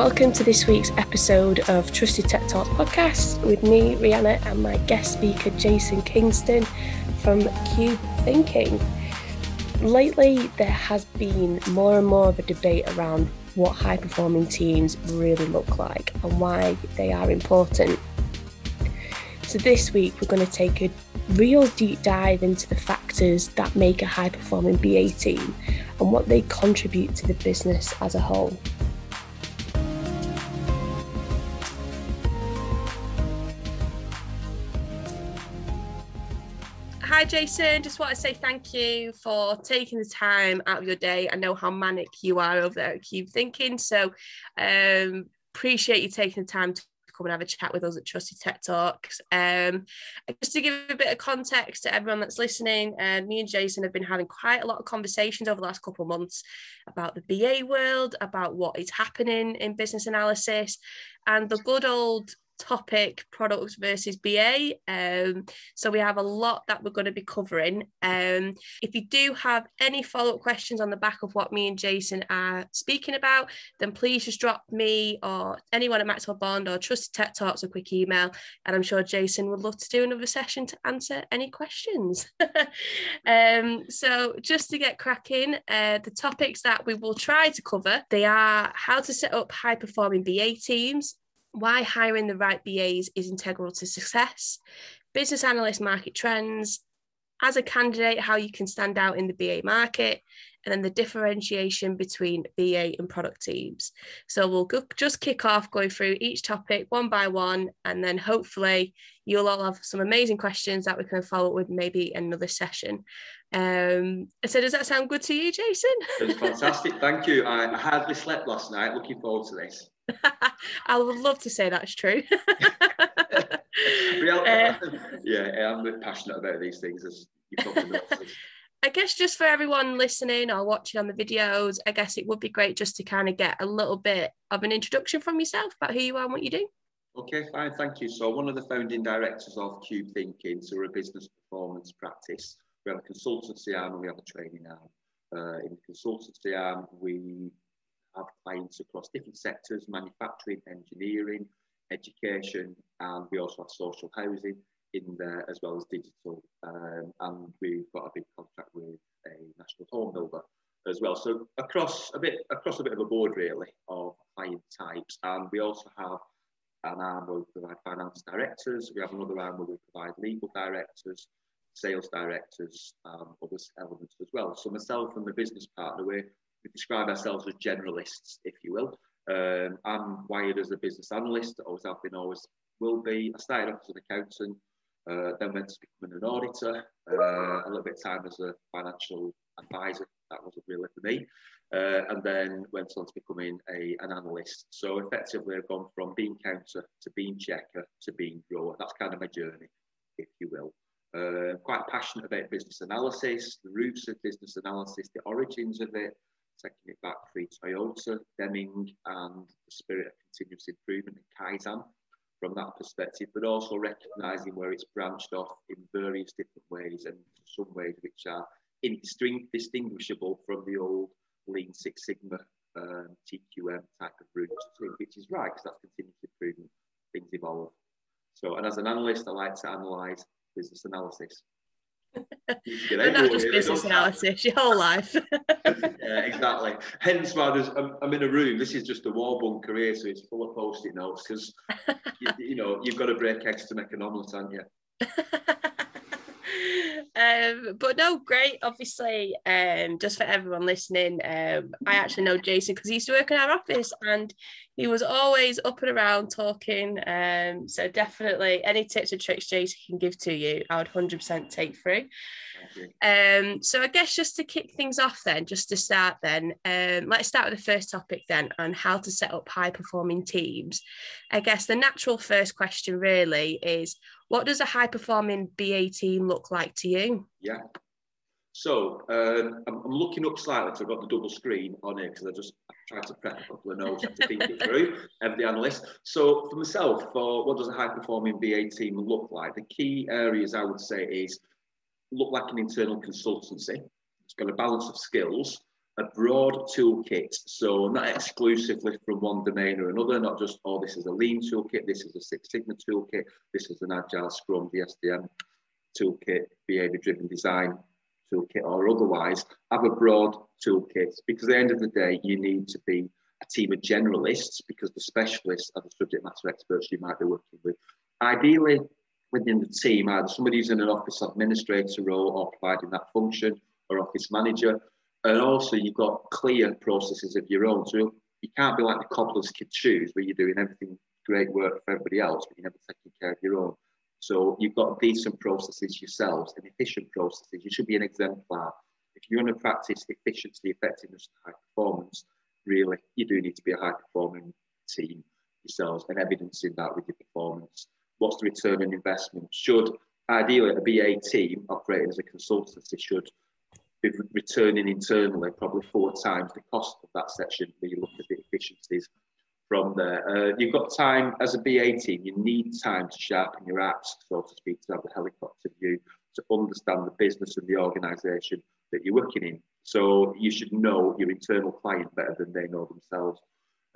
Welcome to this week's episode of Trusted Tech Talks podcast with me, Rihanna, and my guest speaker, Jason Kingston from Cube Thinking. Lately, there has been more and more of a debate around what high performing teams really look like and why they are important. So, this week, we're going to take a real deep dive into the factors that make a high performing BA team and what they contribute to the business as a whole. Hi, Jason. Just want to say thank you for taking the time out of your day. I know how manic you are over there at Cube Thinking, so um, appreciate you taking the time to come and have a chat with us at Trusted Tech Talks. Um, just to give a bit of context to everyone that's listening, uh, me and Jason have been having quite a lot of conversations over the last couple of months about the BA world, about what is happening in business analysis, and the good old topic products versus BA. Um, so we have a lot that we're going to be covering. Um, if you do have any follow up questions on the back of what me and Jason are speaking about, then please just drop me or anyone at Maxwell Bond or Trusted Tech Talks a quick email. And I'm sure Jason would love to do another session to answer any questions. um, so just to get cracking, uh, the topics that we will try to cover, they are how to set up high performing BA teams, why hiring the right BAs is integral to success, business analyst market trends, as a candidate, how you can stand out in the BA market, and then the differentiation between BA and product teams. So we'll go, just kick off going through each topic one by one, and then hopefully you'll all have some amazing questions that we can follow up with maybe another session. Um, so does that sound good to you, Jason? It's fantastic. Thank you. I hardly slept last night. Looking forward to this. I would love to say that's true. Uh, yeah, I'm passionate about these things, as you probably know. I guess just for everyone listening or watching on the videos, I guess it would be great just to kind of get a little bit of an introduction from yourself about who you are and what you do. Okay, fine, thank you. So, one of the founding directors of Cube Thinking, so we're a business performance practice. We have a consultancy arm and we have a training arm. Uh, in the consultancy arm, we have clients across different sectors, manufacturing, engineering, education, and we also have social housing in there as well as digital. Um, and we've got a big contract home builder as well. So across a bit across a bit of a board really of client types. And we also have an arm where we provide finance directors. We have another arm where we provide legal directors, sales directors, um, other elements as well. So myself and the business partner, we we describe ourselves as generalists, if you will. Um, I'm wired as a business analyst, always have been, always will be. I started off as an accountant, uh, then went to becoming an auditor, uh, a little bit of time as a financial advisor. That wasn't really for me. Uh, and then went on to becoming a, an analyst. So effectively, I've gone from being counter to being checker to being grower. That's kind of my journey, if you will. Uh, quite passionate about business analysis, the roots of business analysis, the origins of it, taking it back through Toyota, Deming, and the spirit of continuous improvement and Kaizen from that perspective, but also recognizing where it's branched off in various different ways and some ways which are indistinguishable from the old Lean Six Sigma um, TQM type of route, which is right because that's continuous improvement, things evolve. So, and as an analyst, I like to analyze business analysis but not just business analysis, your whole life. yeah, exactly. Hence why there's, I'm, I'm, in a room. This is just a war bunker here, so it's full of post-it notes because you, you, know you've got to break eggs to make an omelette, haven't you? Um, but no, great. Obviously, um, just for everyone listening, um, I actually know Jason because he used to work in our office and he was always up and around talking. Um, so definitely, any tips or tricks Jason can give to you, I would hundred percent take through. Um, so I guess just to kick things off, then, just to start, then, um, let's start with the first topic then on how to set up high performing teams. I guess the natural first question really is what does a high performing BA team look like to you? Yeah. So um, I'm, looking up slightly because I've got the double screen on here because I just tried to prep a couple of notes to think it through the analyst. So for myself, for what does a high performing BA team look like? The key areas I would say is look like an internal consultancy. It's got a balance of skills a broad toolkit, so not exclusively from one domain or another, not just, oh, this is a lean toolkit, this is a Six Sigma toolkit, this is an Agile Scrum, DSDM toolkit, behavior driven design toolkit, or otherwise, have a broad toolkit because at the end of the day, you need to be a team of generalists because the specialists are the subject matter experts you might be working with. Ideally, within the team, either somebody who's in an office administrator role or providing that function or office manager. And also you've got clear processes of your own. So you can't be like the cobbler's kid shoes where you're doing everything great work for everybody else, but you're never taking care of your own. So you've got decent processes yourselves and efficient processes. You should be an exemplar. If you're going to practice efficiency, effectiveness, and high performance, really, you do need to be a high performing team yourselves and evidencing that with your performance what's the return on investment? Should ideally a BA team operating as a consultancy should be returning internally probably four times the cost of that section when you look at the efficiencies from there. Uh, you've got time as a BA team, you need time to sharpen your axe, so to speak, to have the helicopter view, to understand the business and the organisation that you're working in. So you should know your internal client better than they know themselves.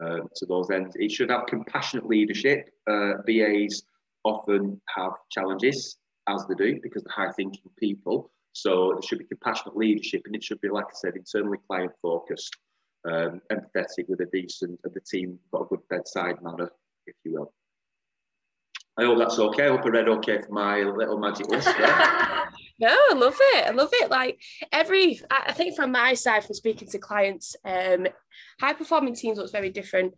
Um, to those ends, it should have compassionate leadership. Uh, BAs often have challenges, as they do, because they're high thinking people. So there should be compassionate leadership, and it should be, like I said, internally client focused, um, empathetic with a decent, and the team got a good bedside manner, if you will. I hope that's okay. I hope I read okay for my little magic list no, I love it. I love it. Like every, I think from my side, from speaking to clients, um, high performing teams looks very different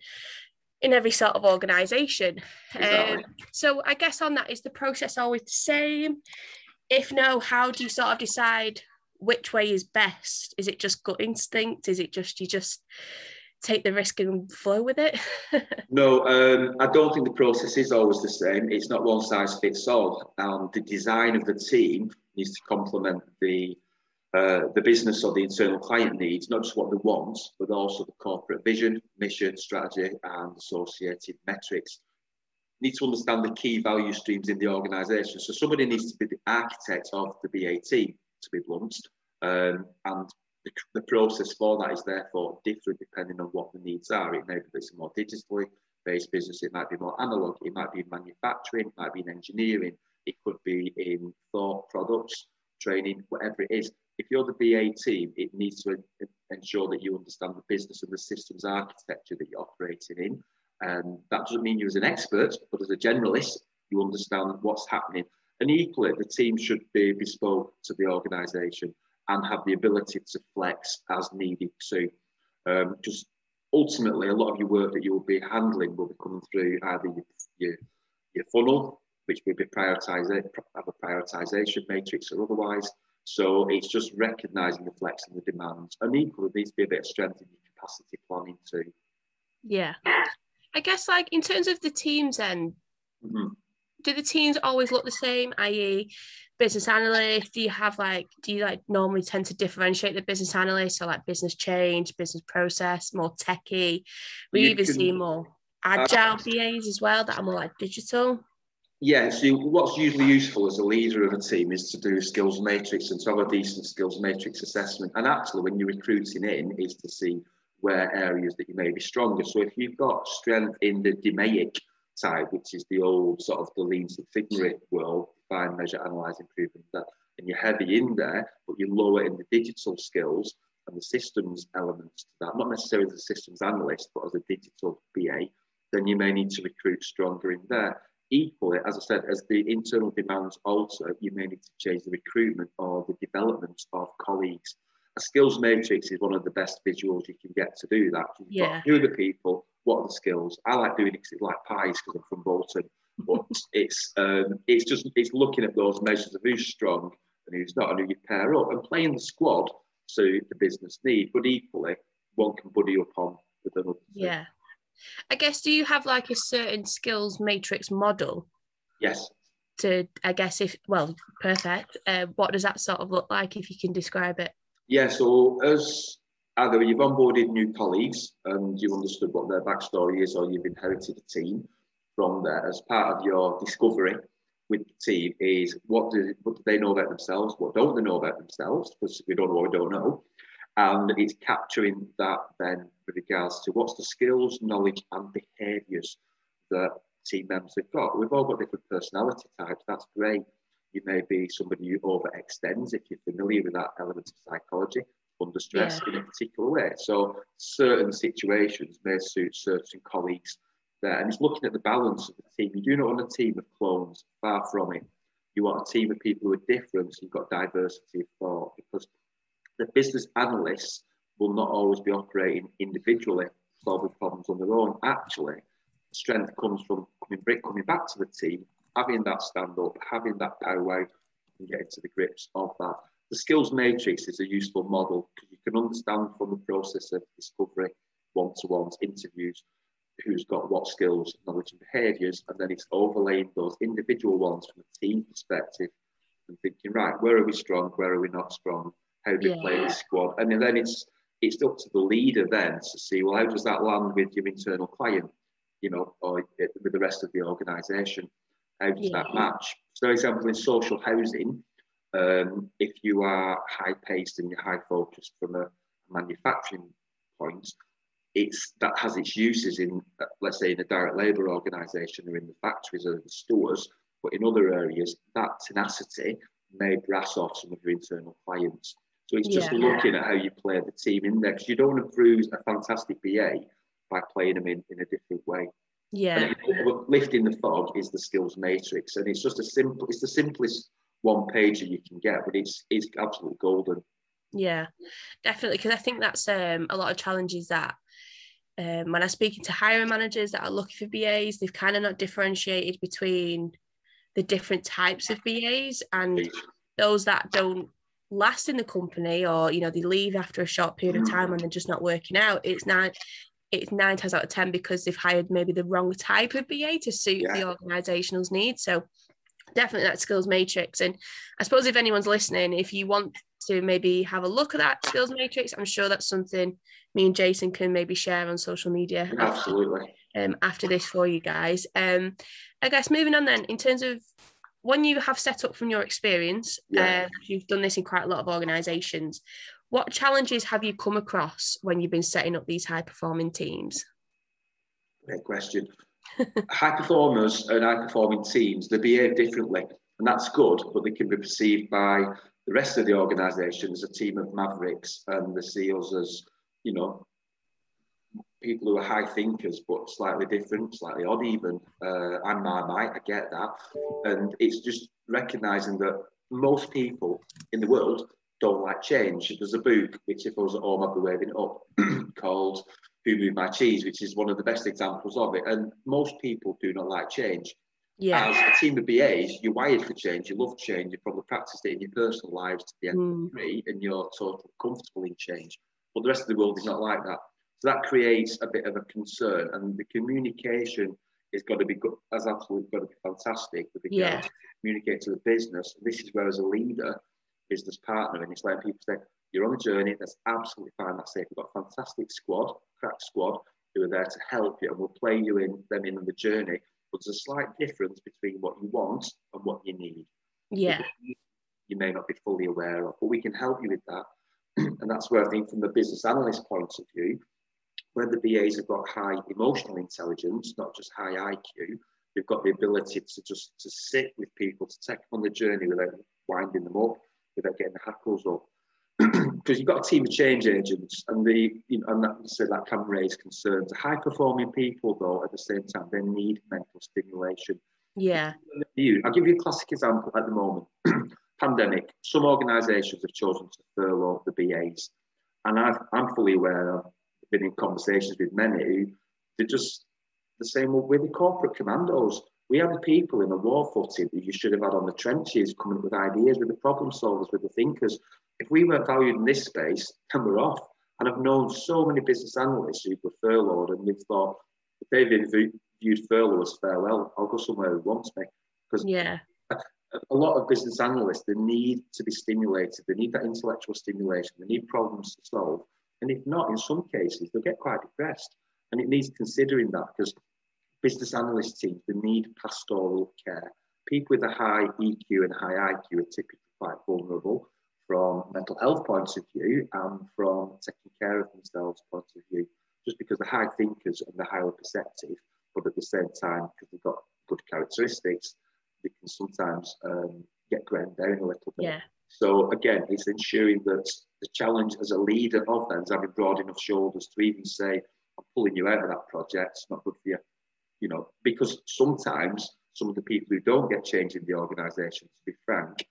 in every sort of organization. Exactly. Um, so I guess on that is the process always the same? If no, how do you sort of decide which way is best? Is it just gut instinct? Is it just you just take the risk and flow with it? no, um, I don't think the process is always the same. It's not one size fits all. And the design of the team needs to complement the uh, the business or the internal client needs, not just what they want, but also the corporate vision, mission, strategy, and associated metrics. Need to understand the key value streams in the organisation. So somebody needs to be the architect of the BAT, to be blunt, um, and the, the, process for that is therefore different depending on what the needs are. It may be it's more digitally based business, it might be more analog, it might be in manufacturing, it might be in engineering, it could be in thought products, training, whatever it is if you're the BA team, it needs to ensure that you understand the business and the systems architecture that you're operating in. And that doesn't mean you as an expert, but as a generalist, you understand what's happening. And equally, the team should be bespoke to the organisation and have the ability to flex as needed too. Um, just ultimately, a lot of your work that you will be handling will be coming through either your, your, your funnel, which will be prioritised, have a prioritisation matrix or otherwise, so it's just recognizing the flex and the demands. And equally, there needs to be a bit of strength in your capacity planning too. Yeah. I guess, like, in terms of the teams, then, mm-hmm. do the teams always look the same, i.e., business analyst? Do you have, like, do you, like, normally tend to differentiate the business analyst? So, like, business change, business process, more techie? We you even can, see more agile uh, BAs as well that are more like digital. Yeah, so what's usually useful as a leader of a team is to do a skills matrix and to have a decent skills matrix assessment. And actually, when you're recruiting in, is to see where areas that you may be stronger. So if you've got strength in the DMAIC side, which is the old sort of the lean Six Sigma world, define, measure, analyze, improve, and that, and you're heavy in there, but you're lower in the digital skills and the systems elements to that, not necessarily as a systems analyst, but as a digital BA, then you may need to recruit stronger in there equally, as I said, as the internal demands alter, you may need to change the recruitment or the development of colleagues. A skills matrix is one of the best visuals you can get to do that. You've yeah. who are the people? What are the skills? I like doing it because it's like pies because I'm from Bolton. But it's um, it's just it's looking at those measures of who's strong and who's not, and who you pair up and playing the squad to the business need. But equally, one can buddy up on with another. Yeah. I guess do you have like a certain skills matrix model? Yes. To I guess if well, perfect. Uh, what does that sort of look like if you can describe it? Yeah. So as either you've onboarded new colleagues and you've understood what their backstory is, or you've inherited a team from there as part of your discovery with the team is what do, what do they know about themselves? What don't they know about themselves? Because we don't know what we don't know. And it's capturing that then with regards to what's the skills, knowledge, and behaviours that team members have got. We've all got different personality types. That's great. You may be somebody who overextends if you're familiar with that element of psychology under stress yeah. in a particular way. So certain situations may suit certain colleagues there. And it's looking at the balance of the team. You do not want a team of clones, far from it. You want a team of people who are different, so you've got diversity of thought because the business analysts will not always be operating individually, solving problems on their own. Actually, strength comes from coming, coming back to the team, having that stand up, having that power and getting to the grips of that. The skills matrix is a useful model because you can understand from the process of discovery, one to ones, interviews, who's got what skills, knowledge, and behaviours, and then it's overlaying those individual ones from a team perspective and thinking, right, where are we strong, where are we not strong, how do we yeah. play this squad, and then it's it's up to the leader then to see, well, how does that land with your internal client, you know, or eh, with the rest of the organisation? How does yeah. that match? So, for example, in social housing, um, if you are high paced and you're high focused from a manufacturing point, it's that has its uses in, let's say, in a direct labour organisation or in the factories or the stores. But in other areas, that tenacity may brass off some of your internal clients. So it's just yeah. looking at how you play the team index. You don't want to bruise a fantastic BA by playing them in, in a different way. Yeah. lifting the fog is the skills matrix, and it's just a simple. It's the simplest one pager you can get, but it's it's absolutely golden. Yeah, definitely. Because I think that's um, a lot of challenges that um, when I'm speaking to hiring managers that are looking for BAs, they've kind of not differentiated between the different types of BAs and those that don't last in the company or you know they leave after a short period of time and they're just not working out. It's nine it's nine times out of ten because they've hired maybe the wrong type of BA to suit yeah. the organizational's needs. So definitely that skills matrix. And I suppose if anyone's listening, if you want to maybe have a look at that skills matrix, I'm sure that's something me and Jason can maybe share on social media. Absolutely. After, um, after this for you guys. Um, I guess moving on then, in terms of when you have set up from your experience, yeah. uh, you've done this in quite a lot of organisations. What challenges have you come across when you've been setting up these high performing teams? Great question. high performers and high performing teams, they behave differently. And that's good, but they can be perceived by the rest of the organisation as a team of mavericks and the SEALs as, you know, people who are high thinkers but slightly different, slightly odd even. Uh, I'm Marmite, I get that. And it's just recognising that most people in the world don't like change. There's a book, which if I was at home, I'd be waving it up, called Who Moved My Cheese, which is one of the best examples of it. And most people do not like change. Yeah. As a team of BAs, you're wired for change, you love change, you probably practiced it in your personal lives to the end mm. of the degree, and you're totally comfortable in change. But the rest of the world is not like that. So that creates a bit of a concern, and the communication is got to be good, has absolutely got to be fantastic with regards yeah. to communicate to the business. This is where, as a leader, business partner, and it's like people say, you're on a journey, that's absolutely fine, that's safe. We've got a fantastic squad, crack squad, who are there to help you, and we'll play you in them in the journey. But there's a slight difference between what you want and what you need. Yeah. You may not be fully aware of, but we can help you with that. and that's where I think, from the business analyst point of view, when the BAs have got high emotional intelligence, not just high IQ, they've got the ability to just to sit with people, to take them on the journey without winding them up, without getting the hackles up. Because you've got a team of change agents, and the you know, and that so that can raise concerns. High performing people, though, at the same time, they need mental stimulation. Yeah. I'll give you a classic example at the moment. Pandemic. Some organisations have chosen to furlough the BAs, and i am fully aware of. Been in conversations with many who they're just the same with the corporate commandos we have the people in the war footing that you should have had on the trenches coming up with ideas, with the problem solvers, with the thinkers. If we weren't valued in this space, then we're off. And I've known so many business analysts who were furloughed and they've thought, if they've viewed furlough as farewell, I'll go somewhere who wants me. Because yeah. a lot of business analysts, they need to be stimulated. They need that intellectual stimulation. They need problems to solve. And if not, in some cases, they'll get quite depressed. And it needs considering that because business analyst teams, they need pastoral care. People with a high EQ and high IQ are typically quite vulnerable. from mental health point of view and from taking care of themselves point of view. Just because they're high thinkers and they're highly perceptive, but at the same time, because they've got good characteristics, they can sometimes um, get ground down a little bit. Yeah. So again, it's ensuring that the challenge as a leader of them is having broad enough shoulders to even say, I'm pulling you out of that project, it's not good for you. You know, because sometimes some of the people who don't get change in the organisation, to be frank,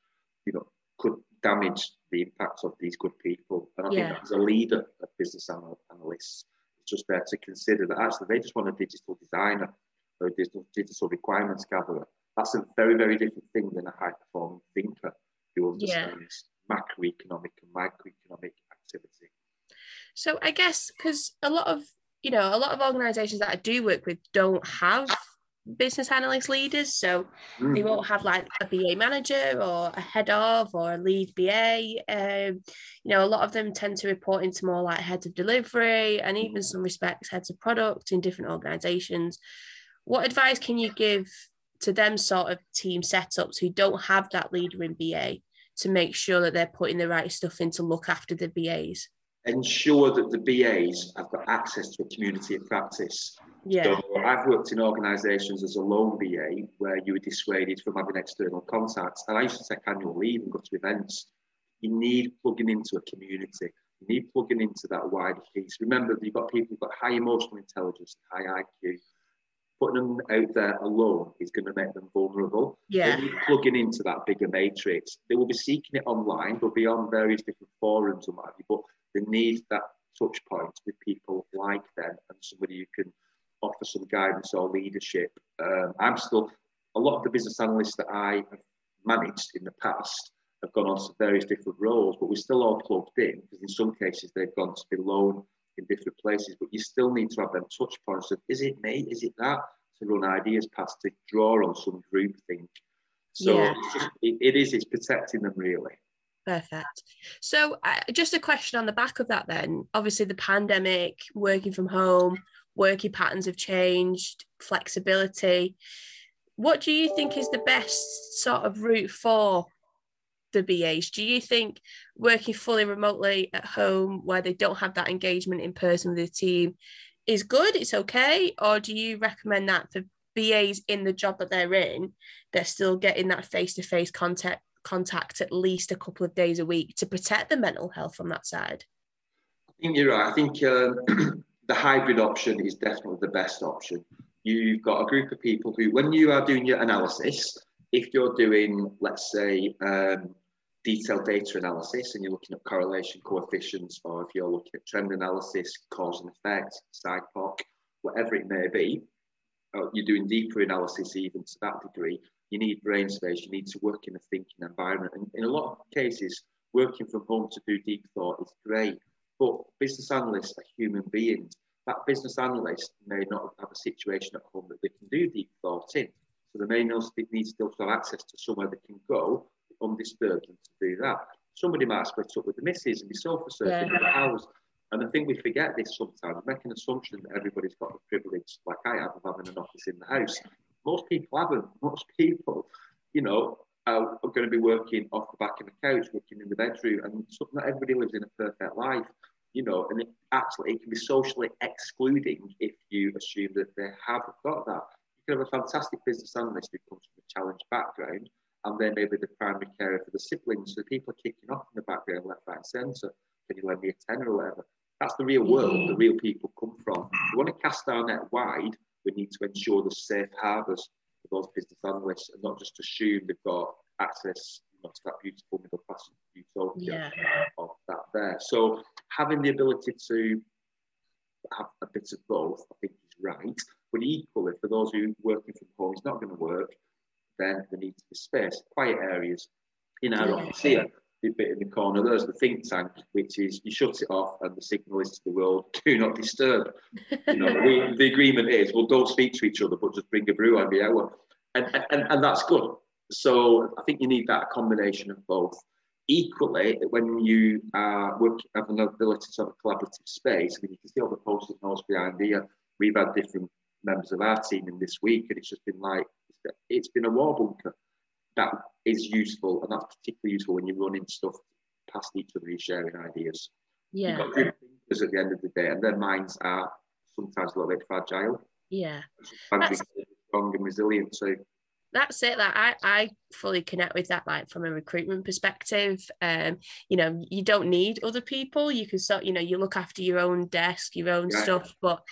you know, could damage the impact of these good people. And I Yeah. think as a leader of business anal- analysts, it's just there to consider that actually they just want a digital designer or a digital, digital requirements gatherer. That's a very, very different thing than a high performing thinker who Yeah. understands macroeconomic and microeconomic activity. So I guess because a lot of you know a lot of organisations that I do work with don't have business analyst leaders, so they Mm. won't have like a BA manager or a head of or a lead BA. Um, you know, a lot of them tend to report into more like heads of delivery and even some respects heads of product in different organisations. What advice can you give to them sort of team setups who don't have that leader in BA to make sure that they're putting the right stuff in to look after the BAs? Ensure that the BAs have got access to a community of practice. Yeah. So I've worked in organisations as a lone BA where you were dissuaded from having external contacts. And I used to take annual leave and go to events. You need plugging into a community. You need plugging into that wider piece. Remember, you've got people who've got high emotional intelligence, high IQ. Putting them out there alone is going to make them vulnerable. Yeah. They need plugging into that bigger matrix. They will be seeking it online. They'll be on various different forums and what have you, but they need that touch point with people like them and somebody who can offer some guidance or leadership. Um, I'm still, a lot of the business analysts that I have managed in the past have gone on to various different roles, but we're still all plugged in because in some cases they've gone to be lone in different places, but you still need to have them touch points of is it me, is it that, to run ideas past, to draw on some group think. So Yeah. it's just, it, it is, it's protecting them really. Perfect. So, uh, just a question on the back of that then. Obviously, the pandemic, working from home, working patterns have changed, flexibility. What do you think is the best sort of route for the BAs? Do you think working fully remotely at home where they don't have that engagement in person with the team is good? It's okay? Or do you recommend that for BAs in the job that they're in, they're still getting that face to face contact? Contact at least a couple of days a week to protect the mental health from that side. I think you're right. I think um, the hybrid option is definitely the best option. You've got a group of people who, when you are doing your analysis, if you're doing, let's say, um, detailed data analysis and you're looking at correlation coefficients, or if you're looking at trend analysis, cause and effect, SIPOC, whatever it may be, you're doing deeper analysis even to that degree, you need brain space, you need to work in a thinking environment. And in a lot of cases, working from home to do deep thought is great. But business analysts are human beings. That business analyst may not have a situation at home that they can do deep thought in. So they may need still to have access to somewhere they can go undisturbed and to do that. Somebody might split up with the missus and be sofa surfing Yeah. in the house. And I think we forget this sometimes, make an assumption that everybody's got the privilege, like I have, of having an office in the house. Most people haven't. Most people, you know, are, going to be working off the back of the couch, working in the bedroom, and not everybody lives in a perfect life, you know. And it, actually, it can be socially excluding if you assume that they have got that. You can have a fantastic business analyst who comes from a challenged background, and they may be the primary carer for the siblings. So people are kicking off in the background, left, right, and centre. Can you lend me a tenner or whatever? That's the real world. The real people come from. We want to cast our net wide we need to ensure the safe harbours for those business analysts and not just assume they've got access you know, to that beautiful middle class utopia Yeah. of that there. So having the ability to have a bit of both, I think is right. But equally, for those who are working from home, it's not going to work, then there needs to be space, quiet areas. In our Yeah. office here, the bit in the corner, there's the think tank, which is you shut it off and the signal is to the world, do not disturb. You know, we, the agreement is, well, don't speak to each other, but just bring a brew every hour. And, and, and that's good. So I think you need that combination of both. Equally, when you are working, have an ability to have a collaborative space, I mean, you can see all the post-it notes behind here. We've had different members of our team in this week, and it's just been like, it's been a war bunker. That is useful, and that's particularly useful when you're running stuff past each other is sharing ideas. Yeah. You've got thinkers at the end of the day, and their minds are sometimes a little bit fragile. Yeah. Sometimes strong and resilient too. That's it. That I, I fully connect with that, like from a recruitment perspective. Um, you know, you don't need other people. You can sort, you know, you look after your own desk, your own Yeah. stuff, but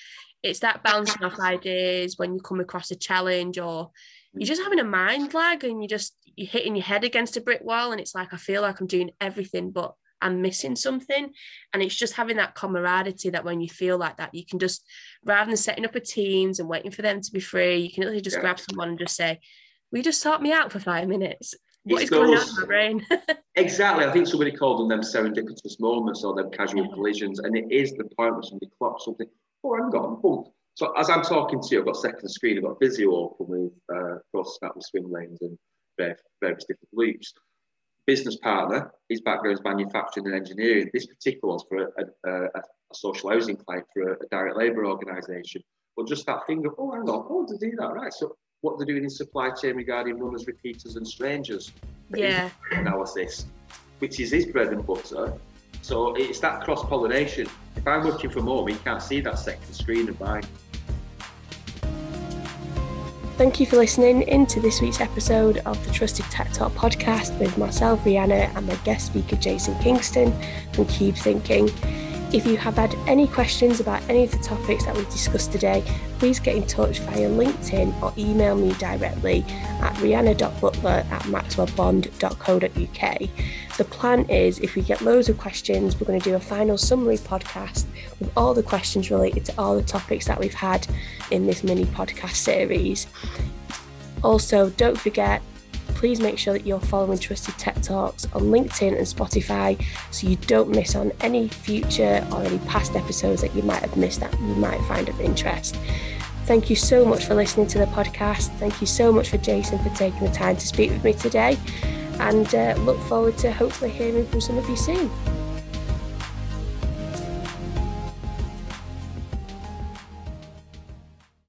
it's that bouncing off ideas when you come across a challenge or you're mm. just having a mind lag and you're just you're hitting your head against a brick wall and it's like I feel like I'm doing everything but I'm missing something and it's just having that camaraderie that when you feel like that you can just rather than setting up a teams and waiting for them to be free you can literally just Yeah. grab someone and just say will you just sort me out for five minutes what It's is going on in my brain Exactly. I think somebody called them them serendipitous moments or them casual collisions. And it is the point where somebody clocks something. Oh, hang on, boom. So as I'm talking to you, I've got second screen, I've got Visio open with uh, cross snap with swim lanes and var- various different loops. Business partner, his background is manufacturing and engineering. This particular one's for a, a, a, a social housing client for a, a direct labour organisation. But just that thing of, oh, hang on, oh, to do that, right. So what they're doing in supply chain regarding runners, repeaters and strangers. yeah analysis, which is his bread and butter. So it's that cross pollination. If I'm working from home, he can't see that second screen of mine. Thank you for listening into this week's episode of the Trusted Tech Talk podcast with myself, Rihanna, and my guest speaker, Jason Kingston from Cube Thinking. If you have had any questions about any of the topics that we've discussed today, please get in touch via LinkedIn or email me directly at rihanna.butler at maxwellbond.co.uk. The plan is if we get loads of questions, we're going to do a final summary podcast with all the questions related to all the topics that we've had in this mini podcast series. Also, don't forget, please make sure that you're following Trusted Tech Talks on LinkedIn and Spotify so you don't miss on any future or any past episodes that you might have missed that you might find of interest. Thank you so much for listening to the podcast. Thank you so much for Jason for taking the time to speak with me today and uh, look forward to hopefully hearing from some of you soon.